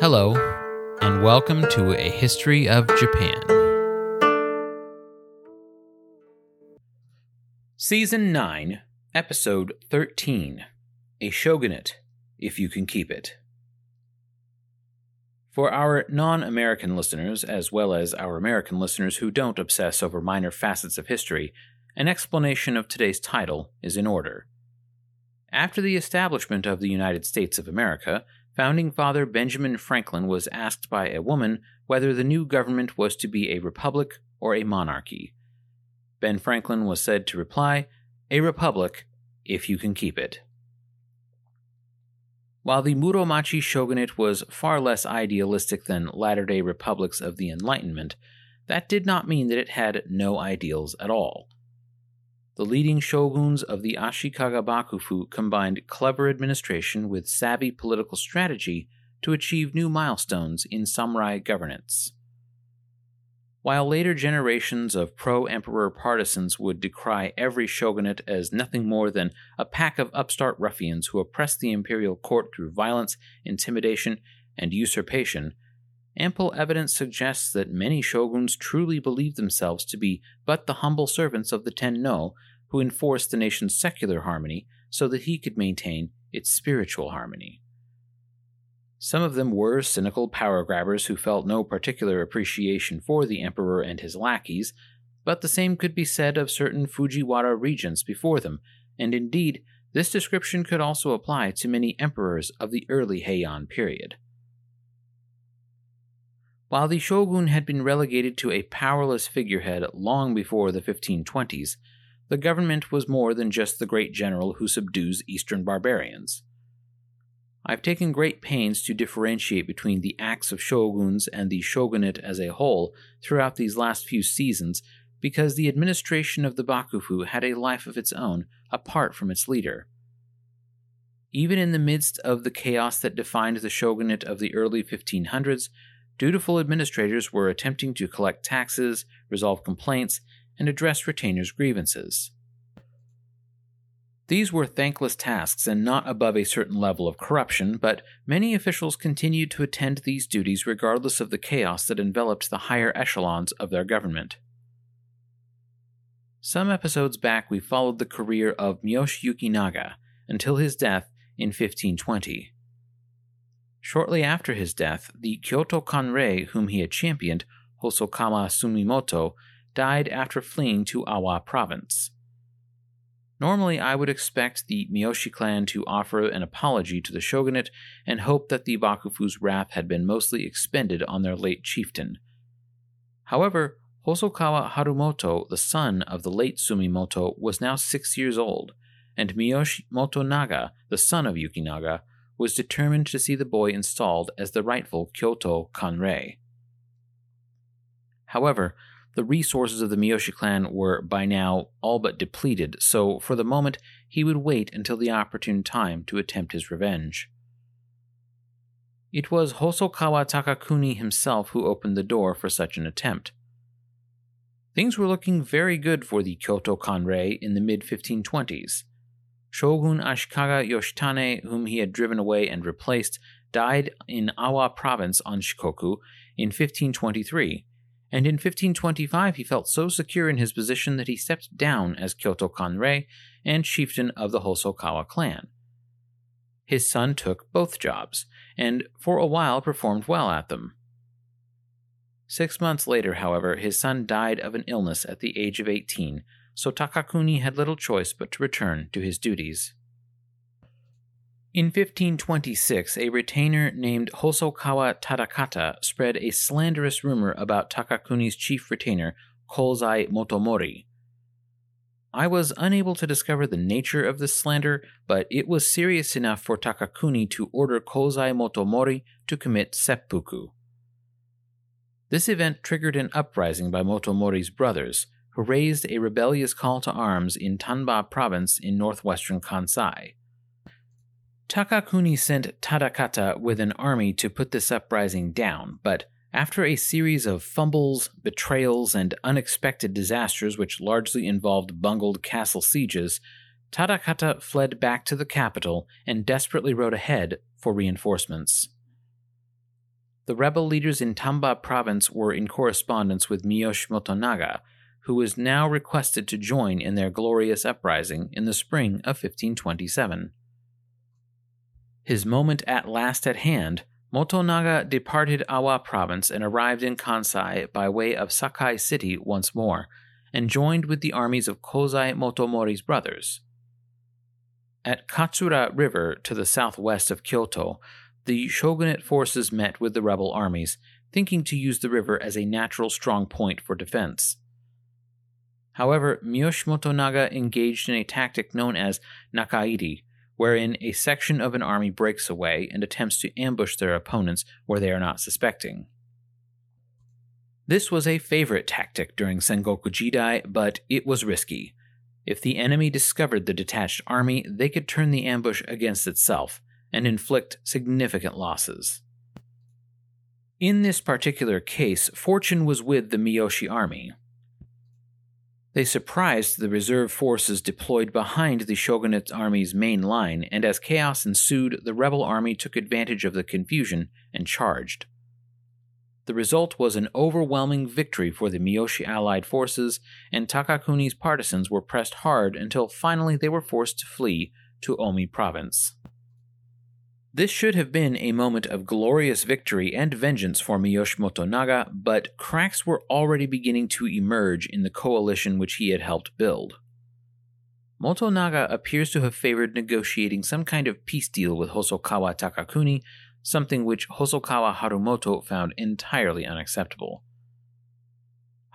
Hello, and welcome to A History of Japan. Season 9, Episode 13 A Shogunate, if you can keep it. For our non American listeners, as well as our American listeners who don't obsess over minor facets of history, an explanation of today's title is in order. After the establishment of the United States of America, founding father Benjamin Franklin was asked by a woman whether the new government was to be a republic or a monarchy. Ben Franklin was said to reply, A republic, if you can keep it. While the Muromachi shogunate was far less idealistic than latter day republics of the Enlightenment, that did not mean that it had no ideals at all. The leading shoguns of the Ashikaga Bakufu combined clever administration with savvy political strategy to achieve new milestones in samurai governance. While later generations of pro emperor partisans would decry every shogunate as nothing more than a pack of upstart ruffians who oppressed the imperial court through violence, intimidation, and usurpation, ample evidence suggests that many shoguns truly believed themselves to be but the humble servants of the Tenno who enforced the nation's secular harmony so that he could maintain its spiritual harmony. Some of them were cynical power grabbers who felt no particular appreciation for the emperor and his lackeys, but the same could be said of certain Fujiwara regents before them, and indeed, this description could also apply to many emperors of the early Heian period. While the shogun had been relegated to a powerless figurehead long before the 1520s, the government was more than just the great general who subdues eastern barbarians. I've taken great pains to differentiate between the acts of shoguns and the shogunate as a whole throughout these last few seasons because the administration of the Bakufu had a life of its own apart from its leader. Even in the midst of the chaos that defined the shogunate of the early 1500s, dutiful administrators were attempting to collect taxes, resolve complaints, and address retainers' grievances. These were thankless tasks and not above a certain level of corruption, but many officials continued to attend these duties regardless of the chaos that enveloped the higher echelons of their government. Some episodes back, we followed the career of Miyoshi Yukinaga until his death in 1520. Shortly after his death, the Kyoto Kanrei, whom he had championed, Hosokawa Sumimoto, died after fleeing to Awa province. Normally, I would expect the Miyoshi clan to offer an apology to the shogunate and hope that the Bakufu's wrath had been mostly expended on their late chieftain. However, Hosokawa Harumoto, the son of the late Sumimoto, was now six years old, and Miyoshi Motonaga, the son of Yukinaga, was determined to see the boy installed as the rightful Kyoto Kanrei. However, the resources of the Miyoshi clan were by now all but depleted, so for the moment he would wait until the opportune time to attempt his revenge. It was Hosokawa Takakuni himself who opened the door for such an attempt. Things were looking very good for the Kyoto Kanrei in the mid 1520s. Shogun Ashikaga Yoshitane, whom he had driven away and replaced, died in Awa province on Shikoku in 1523, and in 1525 he felt so secure in his position that he stepped down as Kyoto Kanrei and chieftain of the Hosokawa clan. His son took both jobs, and for a while performed well at them. Six months later, however, his son died of an illness at the age of 18, so Takakuni had little choice but to return to his duties. In 1526, a retainer named Hosokawa Tadakata spread a slanderous rumor about Takakuni's chief retainer, Kozai Motomori. I was unable to discover the nature of this slander, but it was serious enough for Takakuni to order Kozai Motomori to commit seppuku. This event triggered an uprising by Motomori's brothers, who raised a rebellious call to arms in Tanba province in northwestern Kansai. Takakuni sent Tadakata with an army to put this uprising down, but after a series of fumbles, betrayals, and unexpected disasters which largely involved bungled castle sieges, Tadakata fled back to the capital and desperately rode ahead for reinforcements. the rebel leaders in Tamba province were in correspondence with Miyoshi Motonaga, who was now requested to join in their glorious uprising in the spring of 1527. His moment at last at hand, Motonaga departed Awa province and arrived in Kansai by way of Sakai City once more, and joined with the armies of Kozai Motomori's brothers. At Katsura River to the southwest of Kyoto, the shogunate forces met with the rebel armies, thinking to use the river as a natural strong point for defense. However, Miyoshi Motonaga engaged in a tactic known as nakairi, wherein a section of an army breaks away and attempts to ambush their opponents where they are not suspecting. This was a favorite tactic during Sengoku Jidai, but it was risky. If the enemy discovered the detached army, they could turn the ambush against itself and inflict significant losses. In this particular case, fortune was with the Miyoshi army. They surprised the reserve forces deployed behind the shogunate army's main line, and as chaos ensued, the rebel army took advantage of the confusion and charged. The result was an overwhelming victory for the Miyoshi allied forces, and Takakuni's partisans were pressed hard until finally they were forced to flee to Omi province. This should have been a moment of glorious victory and vengeance for Miyoshi Motonaga, but cracks were already beginning to emerge in the coalition which he had helped build. Motonaga appears to have favored negotiating some kind of peace deal with Hosokawa Takakuni, something which Hosokawa Harumoto found entirely unacceptable.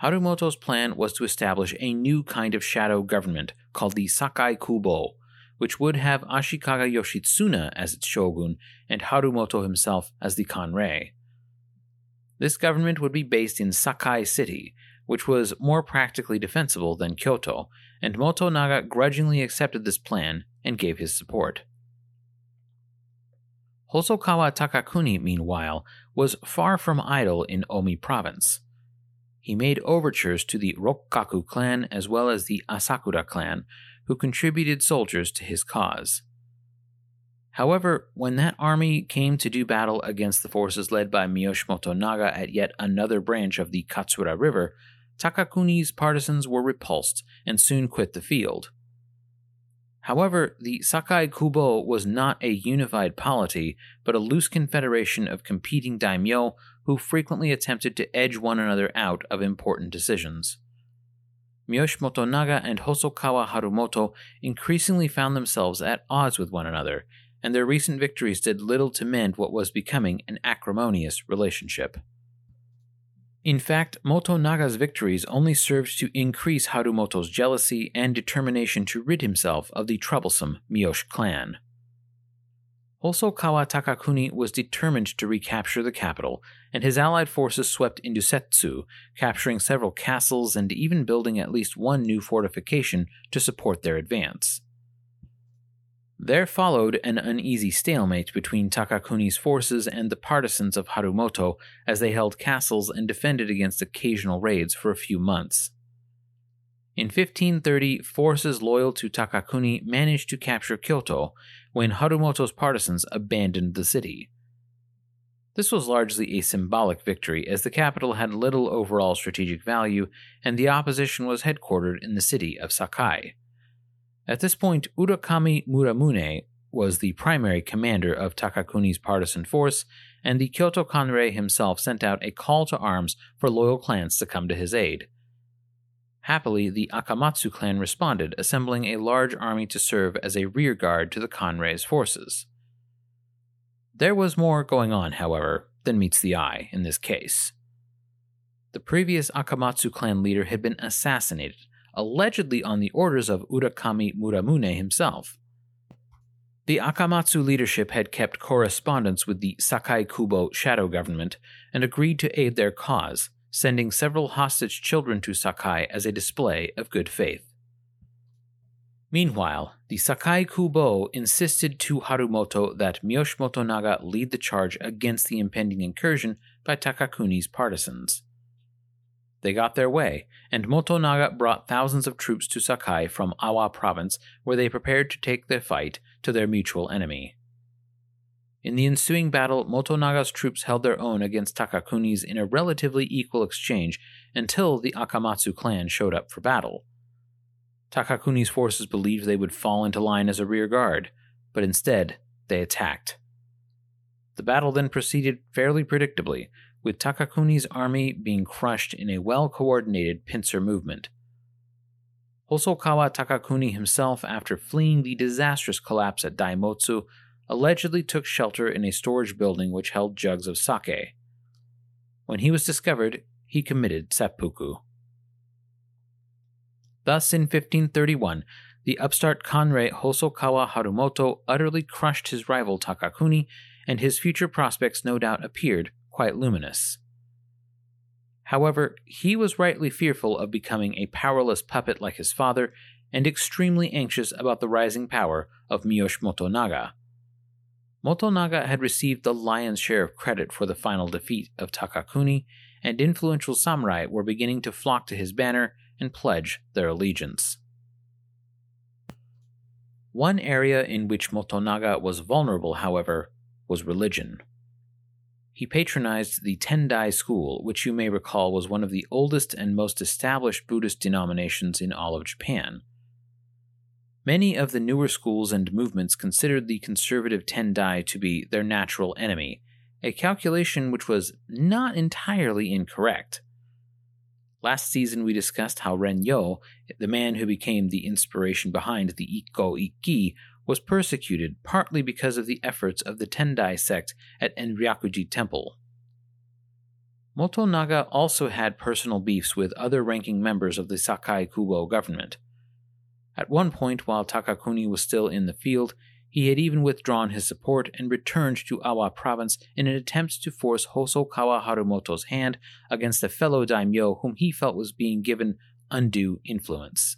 Harumoto's plan was to establish a new kind of shadow government called the Sakai Kubo, which would have Ashikaga Yoshitsuna as its shogun and Harumoto himself as the Kanrei. This government would be based in Sakai City, which was more practically defensible than Kyoto, and Motonaga grudgingly accepted this plan and gave his support. Hosokawa Takakuni, meanwhile, was far from idle in Omi province. He made overtures to the Rokkaku clan as well as the Asakura clan, who contributed soldiers to his cause. However, when that army came to do battle against the forces led by Miyoshi Motonaga at yet another branch of the Katsura River, Takakuni's partisans were repulsed and soon quit the field. However, the Sakai Kubo was not a unified polity, but a loose confederation of competing daimyo who frequently attempted to edge one another out of important decisions. Miyoshi Motonaga and Hosokawa Harumoto increasingly found themselves at odds with one another, and their recent victories did little to mend what was becoming an acrimonious relationship. In fact, Motonaga's victories only served to increase Harumoto's jealousy and determination to rid himself of the troublesome Miyoshi clan. Hosokawa Takakuni was determined to recapture the capital, and his allied forces swept into Settsu, capturing several castles and even building at least one new fortification to support their advance. There followed an uneasy stalemate between Takakuni's forces and the partisans of Harumoto as they held castles and defended against occasional raids for a few months. In 1530, forces loyal to Takakuni managed to capture Kyoto when Harumoto's partisans abandoned the city. This was largely a symbolic victory, as the capital had little overall strategic value, and the opposition was headquartered in the city of Sakai. At this point, Urakami Muramune was the primary commander of Takakuni's partisan force, and the Kyoto Kanrei himself sent out a call to arms for loyal clans to come to his aid. Happily, the Akamatsu clan responded, assembling a large army to serve as a rearguard to the Kanrei's forces. There was more going on, however, than meets the eye in this case. The previous Akamatsu clan leader had been assassinated, allegedly on the orders of Urakami Muramune himself. The Akamatsu leadership had kept correspondence with the Sakai Kubo shadow government and agreed to aid their cause, sending several hostage children to Sakai as a display of good faith. Meanwhile, the Sakai Kubo insisted to Harumoto that Miyoshi Motonaga lead the charge against the impending incursion by Takakuni's partisans. They got their way, and Motonaga brought thousands of troops to Sakai from Awa province, where they prepared to take their fight to their mutual enemy. In the ensuing battle, Motonaga's troops held their own against Takakuni's in a relatively equal exchange until the Akamatsu clan showed up for battle. Takakuni's forces believed they would fall into line as a rear guard, but instead, they attacked. The battle then proceeded fairly predictably, with Takakuni's army being crushed in a well coordinated pincer movement. Hosokawa Takakuni himself, after fleeing the disastrous collapse at Daimotsu, allegedly took shelter in a storage building which held jugs of sake. When he was discovered, he committed seppuku. Thus, in 1531, the upstart Kanrei Hosokawa Harumoto utterly crushed his rival Takakuni, and his future prospects no doubt appeared quite luminous. However, he was rightly fearful of becoming a powerless puppet like his father, and extremely anxious about the rising power of Miyoshi Motonaga, Motonaga had received the lion's share of credit for the final defeat of Takakuni, and influential samurai were beginning to flock to his banner and pledge their allegiance. One area in which Motonaga was vulnerable, however, was religion. He patronized the Tendai school, which you may recall was one of the oldest and most established Buddhist denominations in all of Japan. Many of the newer schools and movements considered the conservative Tendai to be their natural enemy, a calculation which was not entirely incorrect. Last season, we discussed how Rennyo, the man who became the inspiration behind the Ikko Ikki, was persecuted partly because of the efforts of the Tendai sect at Enryakuji Temple. Motonaga also had personal beefs with other ranking members of the Sakai Kubo government. At one point, while Takakuni was still in the field, he had even withdrawn his support and returned to Awa province in an attempt to force Hosokawa Harumoto's hand against a fellow daimyo whom he felt was being given undue influence.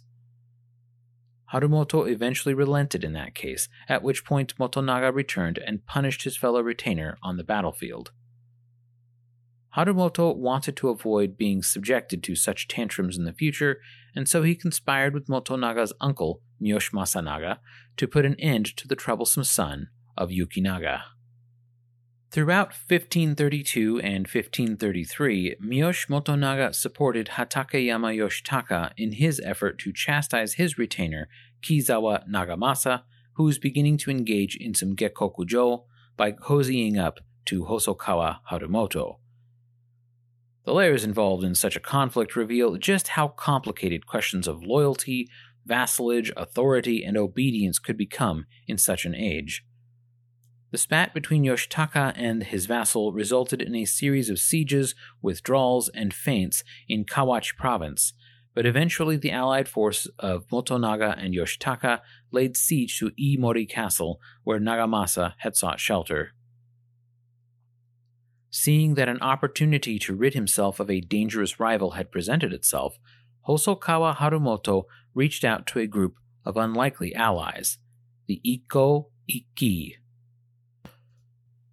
Harumoto eventually relented in that case, at which point Motonaga returned and punished his fellow retainer on the battlefield. Harumoto wanted to avoid being subjected to such tantrums in the future, and so he conspired with Motonaga's uncle, Miyoshi Masanaga, to put an end to the troublesome son of Yukinaga. Throughout 1532 and 1533, Miyoshi Motonaga supported Hatakeyama Yoshitaka in his effort to chastise his retainer, Kizawa Nagamasa, who was beginning to engage in some gekkokujo by cozying up to Hosokawa Harumoto. The layers involved in such a conflict reveal just how complicated questions of loyalty, vassalage, authority, and obedience could become in such an age. The spat between Yoshitaka and his vassal resulted in a series of sieges, withdrawals, and feints in Kawachi province, but eventually the allied force of Motonaga and Yoshitaka laid siege to Iimori Castle, where Nagamasa had sought shelter. Seeing that an opportunity to rid himself of a dangerous rival had presented itself, Hosokawa Harumoto reached out to a group of unlikely allies, the Ikko Ikki.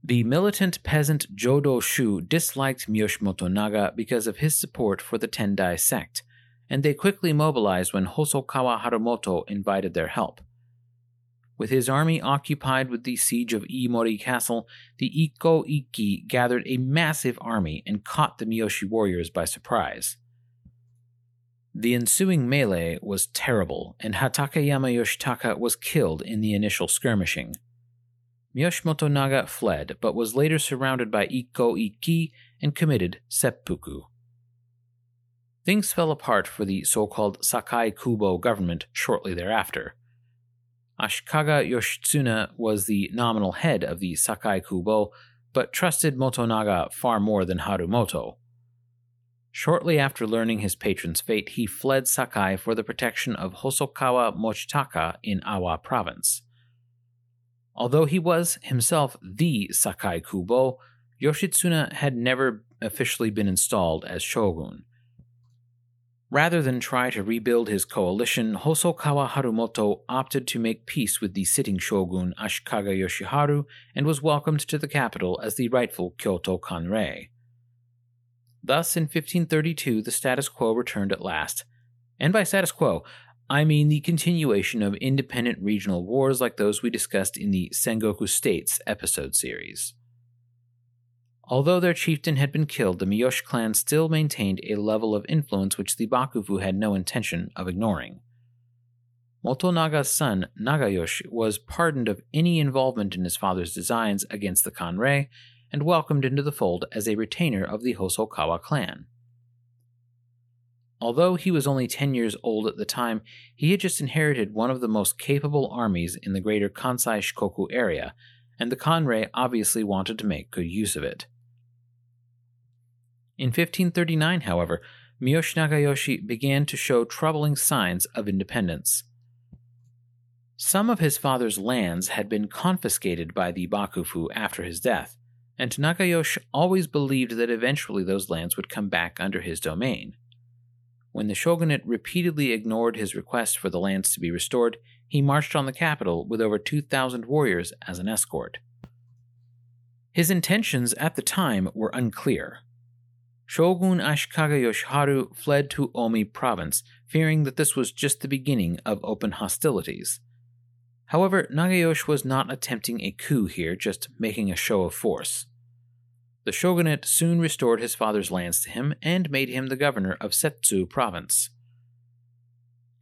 The militant peasant Jodo Shu disliked Miyoshi Motonaga because of his support for the Tendai sect, and they quickly mobilized when Hosokawa Harumoto invited their help. With his army occupied with the siege of Iimori Castle, the Ikko Ikki gathered a massive army and caught the Miyoshi warriors by surprise. The ensuing melee was terrible, and Hatakeyama Yoshitaka was killed in the initial skirmishing. Miyoshi Motonaga fled, but was later surrounded by Ikko Ikki and committed seppuku. Things fell apart for the so called Sakai Kubo government shortly thereafter. Ashikaga Yoshitsuna was the nominal head of the Sakai Kubo, but trusted Motonaga far more than Harumoto. Shortly after learning his patron's fate, he fled Sakai for the protection of Hosokawa Mochitaka in Awa province. Although he was himself the Sakai Kubo, Yoshitsune had never officially been installed as shogun. Rather than try to rebuild his coalition, Hosokawa Harumoto opted to make peace with the sitting shogun Ashikaga Yoshiharu and was welcomed to the capital as the rightful Kyoto Kanrei. Thus, in 1532, the status quo returned at last. And by status quo, I mean the continuation of independent regional wars like those we discussed in the Sengoku States episode series. Although their chieftain had been killed, the Miyoshi clan still maintained a level of influence which the Bakufu had no intention of ignoring. Motonaga's son, Nagayoshi, was pardoned of any involvement in his father's designs against the Kanrei and welcomed into the fold as a retainer of the Hosokawa clan. Although he was only 10 years old at the time, he had just inherited one of the most capable armies in the greater Kansai Shikoku area, and the Kanrei obviously wanted to make good use of it. In 1539, however, Miyoshi Nagayoshi began to show troubling signs of independence. Some of his father's lands had been confiscated by the Bakufu after his death, and Nagayoshi always believed that eventually those lands would come back under his domain. When the shogunate repeatedly ignored his request for the lands to be restored, he marched on the capital with over 2,000 warriors as an escort. His intentions at the time were unclear. Shogun Ashikaga Yoshiharu fled to Omi province, fearing that this was just the beginning of open hostilities. However, Nagayoshi was not attempting a coup here, just making a show of force. The shogunate soon restored his father's lands to him and made him the governor of Settsu province.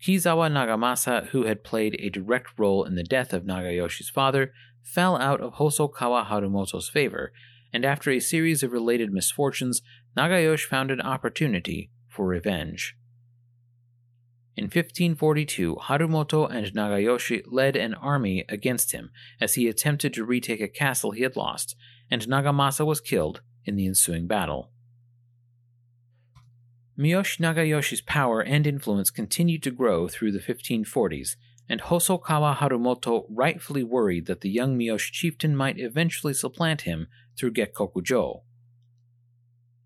Kizawa Nagamasa, who had played a direct role in the death of Nagayoshi's father, fell out of Hosokawa Harumoto's favor, and after a series of related misfortunes, Nagayoshi found an opportunity for revenge. In 1542, Harumoto and Nagayoshi led an army against him as he attempted to retake a castle he had lost, and Nagamasa was killed in the ensuing battle. Miyoshi Nagayoshi's power and influence continued to grow through the 1540s, and Hosokawa Harumoto rightfully worried that the young Miyoshi chieftain might eventually supplant him through Gekkokujo.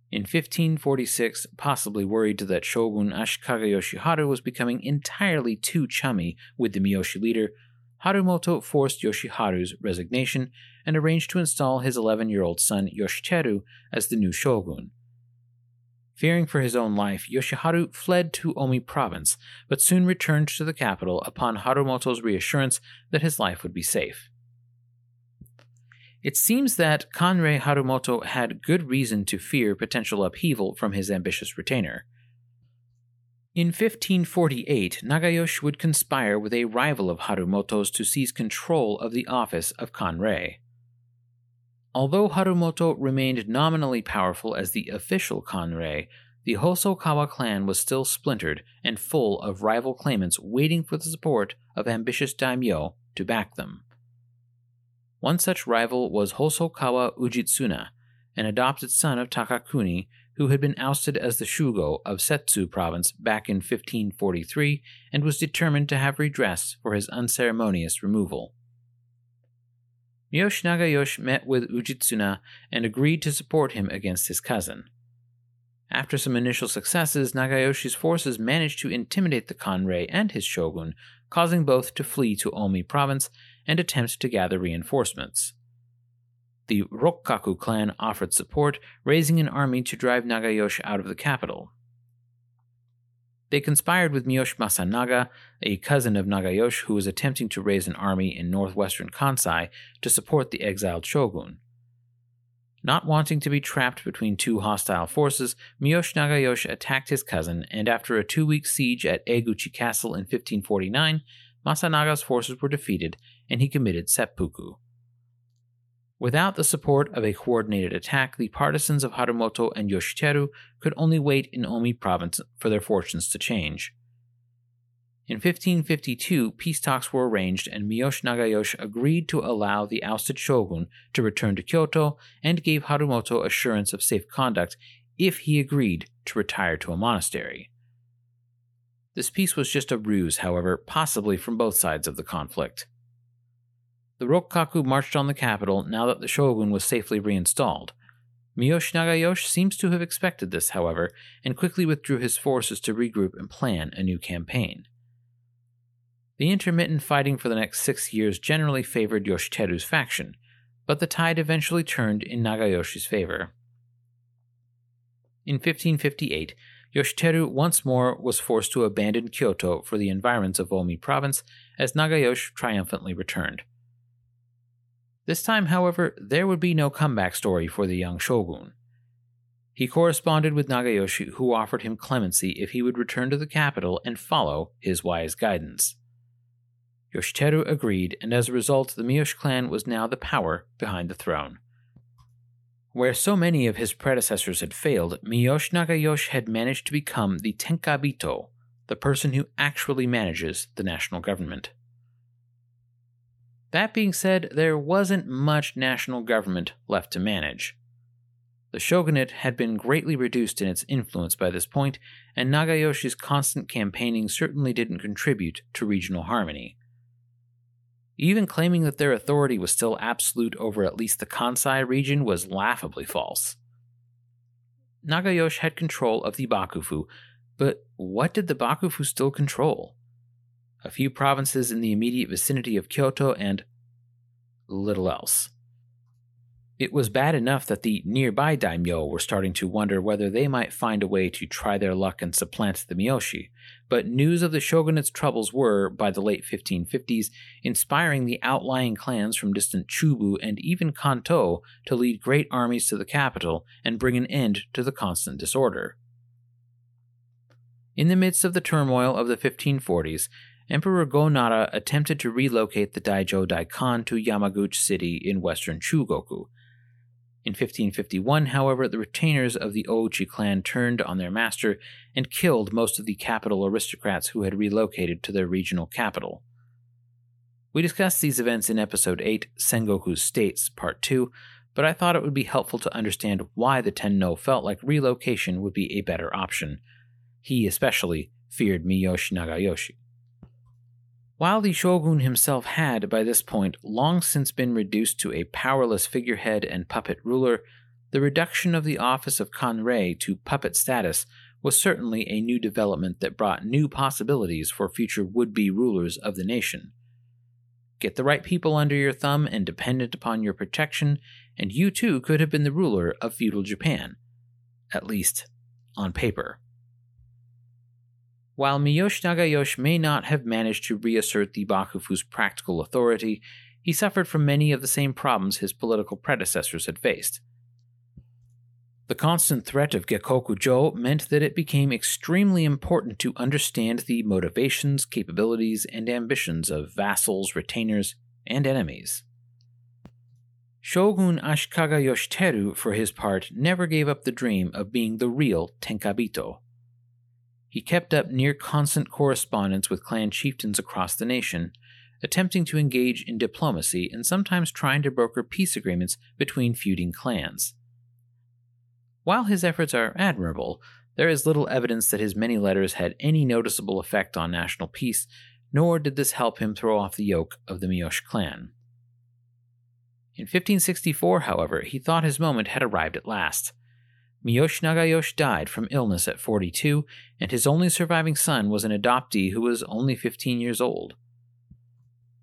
In 1546, possibly worried that Shogun Ashikaga Yoshiharu was becoming entirely too chummy with the Miyoshi leader, Harumoto forced Yoshiharu's resignation and arranged to install his 11 year old son Yoshiteru as the new shogun. Fearing for his own life, Yoshiharu fled to Omi province, but soon returned to the capital upon Harumoto's reassurance that his life would be safe. It seems that Kanrei Harumoto had good reason to fear potential upheaval from his ambitious retainer. In 1548, Nagayoshi would conspire with a rival of Harumoto's to seize control of the office of Kanrei. Although Harumoto remained nominally powerful as the official Kanrei, the Hosokawa clan was still splintered and full of rival claimants waiting for the support of ambitious daimyo to back them. One such rival was Hosokawa Ujitsuna, an adopted son of Takakuni, who had been ousted as the Shugo of Settsu province back in 1543 and was determined to have redress for his unceremonious removal. Miyoshi Nagayoshi met with Ujitsuna and agreed to support him against his cousin. After some initial successes, Nagayoshi's forces managed to intimidate the Kanrei and his shogun, causing both to flee to Omi province and attempt to gather reinforcements. The Rokkaku clan offered support, raising an army to drive Nagayoshi out of the capital. They conspired with Miyoshi Masanaga, a cousin of Nagayoshi who was attempting to raise an army in northwestern Kansai to support the exiled shogun. Not wanting to be trapped between two hostile forces, Miyoshi Nagayoshi attacked his cousin, and after a two week siege at Eguchi Castle in 1549, Masanaga's forces were defeated and he committed seppuku. Without the support of a coordinated attack, the partisans of Harumoto and Yoshiteru could only wait in Omi province for their fortunes to change. In 1552, peace talks were arranged, and Miyoshi Nagayoshi agreed to allow the ousted shogun to return to Kyoto and gave Harumoto assurance of safe conduct if he agreed to retire to a monastery. This peace was just a ruse, however, possibly from both sides of the conflict. The Rokkaku marched on the capital now that the shogun was safely reinstalled. Miyoshi Nagayoshi seems to have expected this, however, and quickly withdrew his forces to regroup and plan a new campaign. The intermittent fighting for the next six years generally favored Yoshiteru's faction, but the tide eventually turned in Nagayoshi's favor. In 1558, Yoshiteru once more was forced to abandon Kyoto for the environs of Omi province as Nagayoshi triumphantly returned. This time, however, there would be no comeback story for the young shogun. He corresponded with Nagayoshi, who offered him clemency if he would return to the capital and follow his wise guidance. Yoshiteru agreed, and as a result, the Miyoshi clan was now the power behind the throne. Where so many of his predecessors had failed, Miyoshi Nagayoshi had managed to become the Tenkabito, the person who actually manages the national government. That being said, there wasn't much national government left to manage. The shogunate had been greatly reduced in its influence by this point, and Nagayoshi's constant campaigning certainly didn't contribute to regional harmony. Even claiming that their authority was still absolute over at least the Kansai region was laughably false. Nagayoshi had control of the Bakufu, but what did the Bakufu still control? A few provinces in the immediate vicinity of Kyoto and little else. It was bad enough that the nearby daimyo were starting to wonder whether they might find a way to try their luck and supplant the Miyoshi, but news of the shogunate's troubles were, by the late 1550s, inspiring the outlying clans from distant Chubu and even Kanto to lead great armies to the capital and bring an end to the constant disorder. In the midst of the turmoil of the 1540s, Emperor Go-Nara attempted to relocate the Daijo Daikon to Yamaguchi City in western Chugoku, in 1551, however, the retainers of the Ouchi clan turned on their master and killed most of the capital aristocrats who had relocated to their regional capital. We discussed these events in episode 8, Sengoku's States, part 2, but I thought it would be helpful to understand why the Tenno felt like relocation would be a better option. He especially feared Miyoshi Nagayoshi. While the shogun himself had, by this point, long since been reduced to a powerless figurehead and puppet ruler, the reduction of the office of Kanrei to puppet status was certainly a new development that brought new possibilities for future would be rulers of the nation. Get the right people under your thumb and dependent upon your protection, and you too could have been the ruler of feudal Japan. At least, on paper. While Miyoshi Nagayoshi may not have managed to reassert the Bakufu's practical authority, he suffered from many of the same problems his political predecessors had faced. The constant threat of Gekkokujo meant that it became extremely important to understand the motivations, capabilities, and ambitions of vassals, retainers, and enemies. Shogun Ashikaga Yoshiteru, for his part, never gave up the dream of being the real Tenkabito. He kept up near constant correspondence with clan chieftains across the nation, attempting to engage in diplomacy and sometimes trying to broker peace agreements between feuding clans. While his efforts are admirable, there is little evidence that his many letters had any noticeable effect on national peace, nor did this help him throw off the yoke of the Miyoshi clan. In 1564, however, he thought his moment had arrived at last. Miyoshi Nagayoshi died from illness at 42, and his only surviving son was an adoptee who was only 15 years old.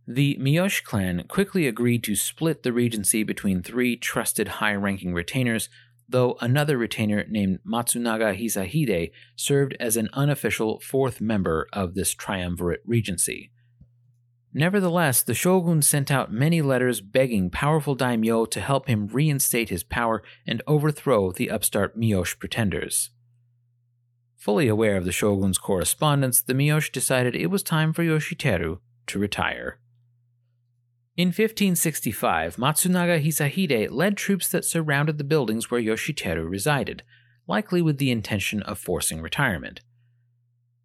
The Miyoshi clan quickly agreed to split the regency between three trusted high ranking retainers, though another retainer named Matsunaga Hisahide served as an unofficial fourth member of this triumvirate regency. Nevertheless, the shogun sent out many letters begging powerful daimyo to help him reinstate his power and overthrow the upstart Miyoshi pretenders. Fully aware of the shogun's correspondence, the Miyoshi decided it was time for Yoshiteru to retire. In 1565, Matsunaga Hisahide led troops that surrounded the buildings where Yoshiteru resided, likely with the intention of forcing retirement.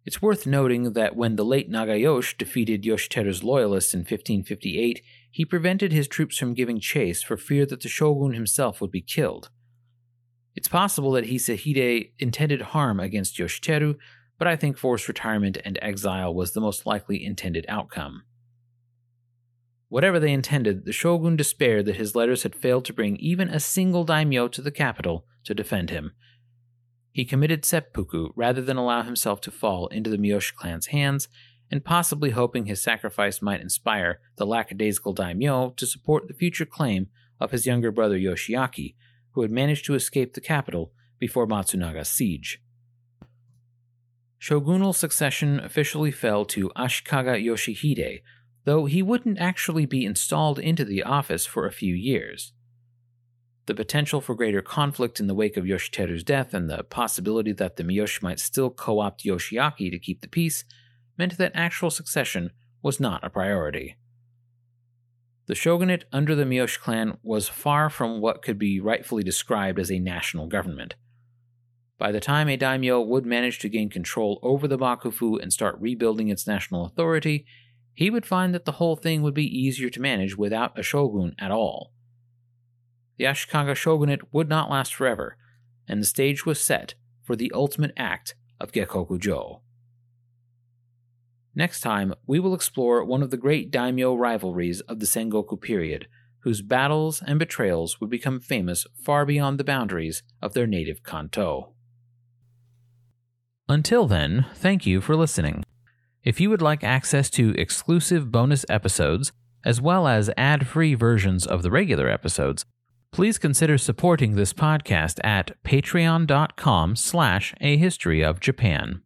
It's worth noting that when the late Nagayoshi defeated Yoshiteru's loyalists in 1558, he prevented his troops from giving chase for fear that the shogun himself would be killed. It's possible that Hisahide intended harm against Yoshiteru, but I think forced retirement and exile was the most likely intended outcome. Whatever they intended, the shogun despaired that his letters had failed to bring even a single daimyo to the capital to defend him, he committed seppuku rather than allow himself to fall into the Miyoshi clan's hands, and possibly hoping his sacrifice might inspire the lackadaisical daimyo to support the future claim of his younger brother Yoshiaki, who had managed to escape the capital before Matsunaga's siege. shogunal succession officially fell to Ashikaga Yoshihide, though he wouldn't actually be installed into the office for a few years. The potential for greater conflict in the wake of Yoshiteru's death and the possibility that the Miyoshi might still co opt Yoshiaki to keep the peace meant that actual succession was not a priority. The shogunate under the Miyoshi clan was far from what could be rightfully described as a national government. By the time a daimyo would manage to gain control over the Bakufu and start rebuilding its national authority, he would find that the whole thing would be easier to manage without a shogun at all. The Ashikaga shogunate would not last forever, and the stage was set for the ultimate act of Gekkokujo. Next time, we will explore one of the great daimyo rivalries of the Sengoku period, whose battles and betrayals would become famous far beyond the boundaries of their native Kanto. Until then, thank you for listening. If you would like access to exclusive bonus episodes, as well as ad-free versions of the regular episodes, please consider supporting this podcast at patreon.com slash a history of japan.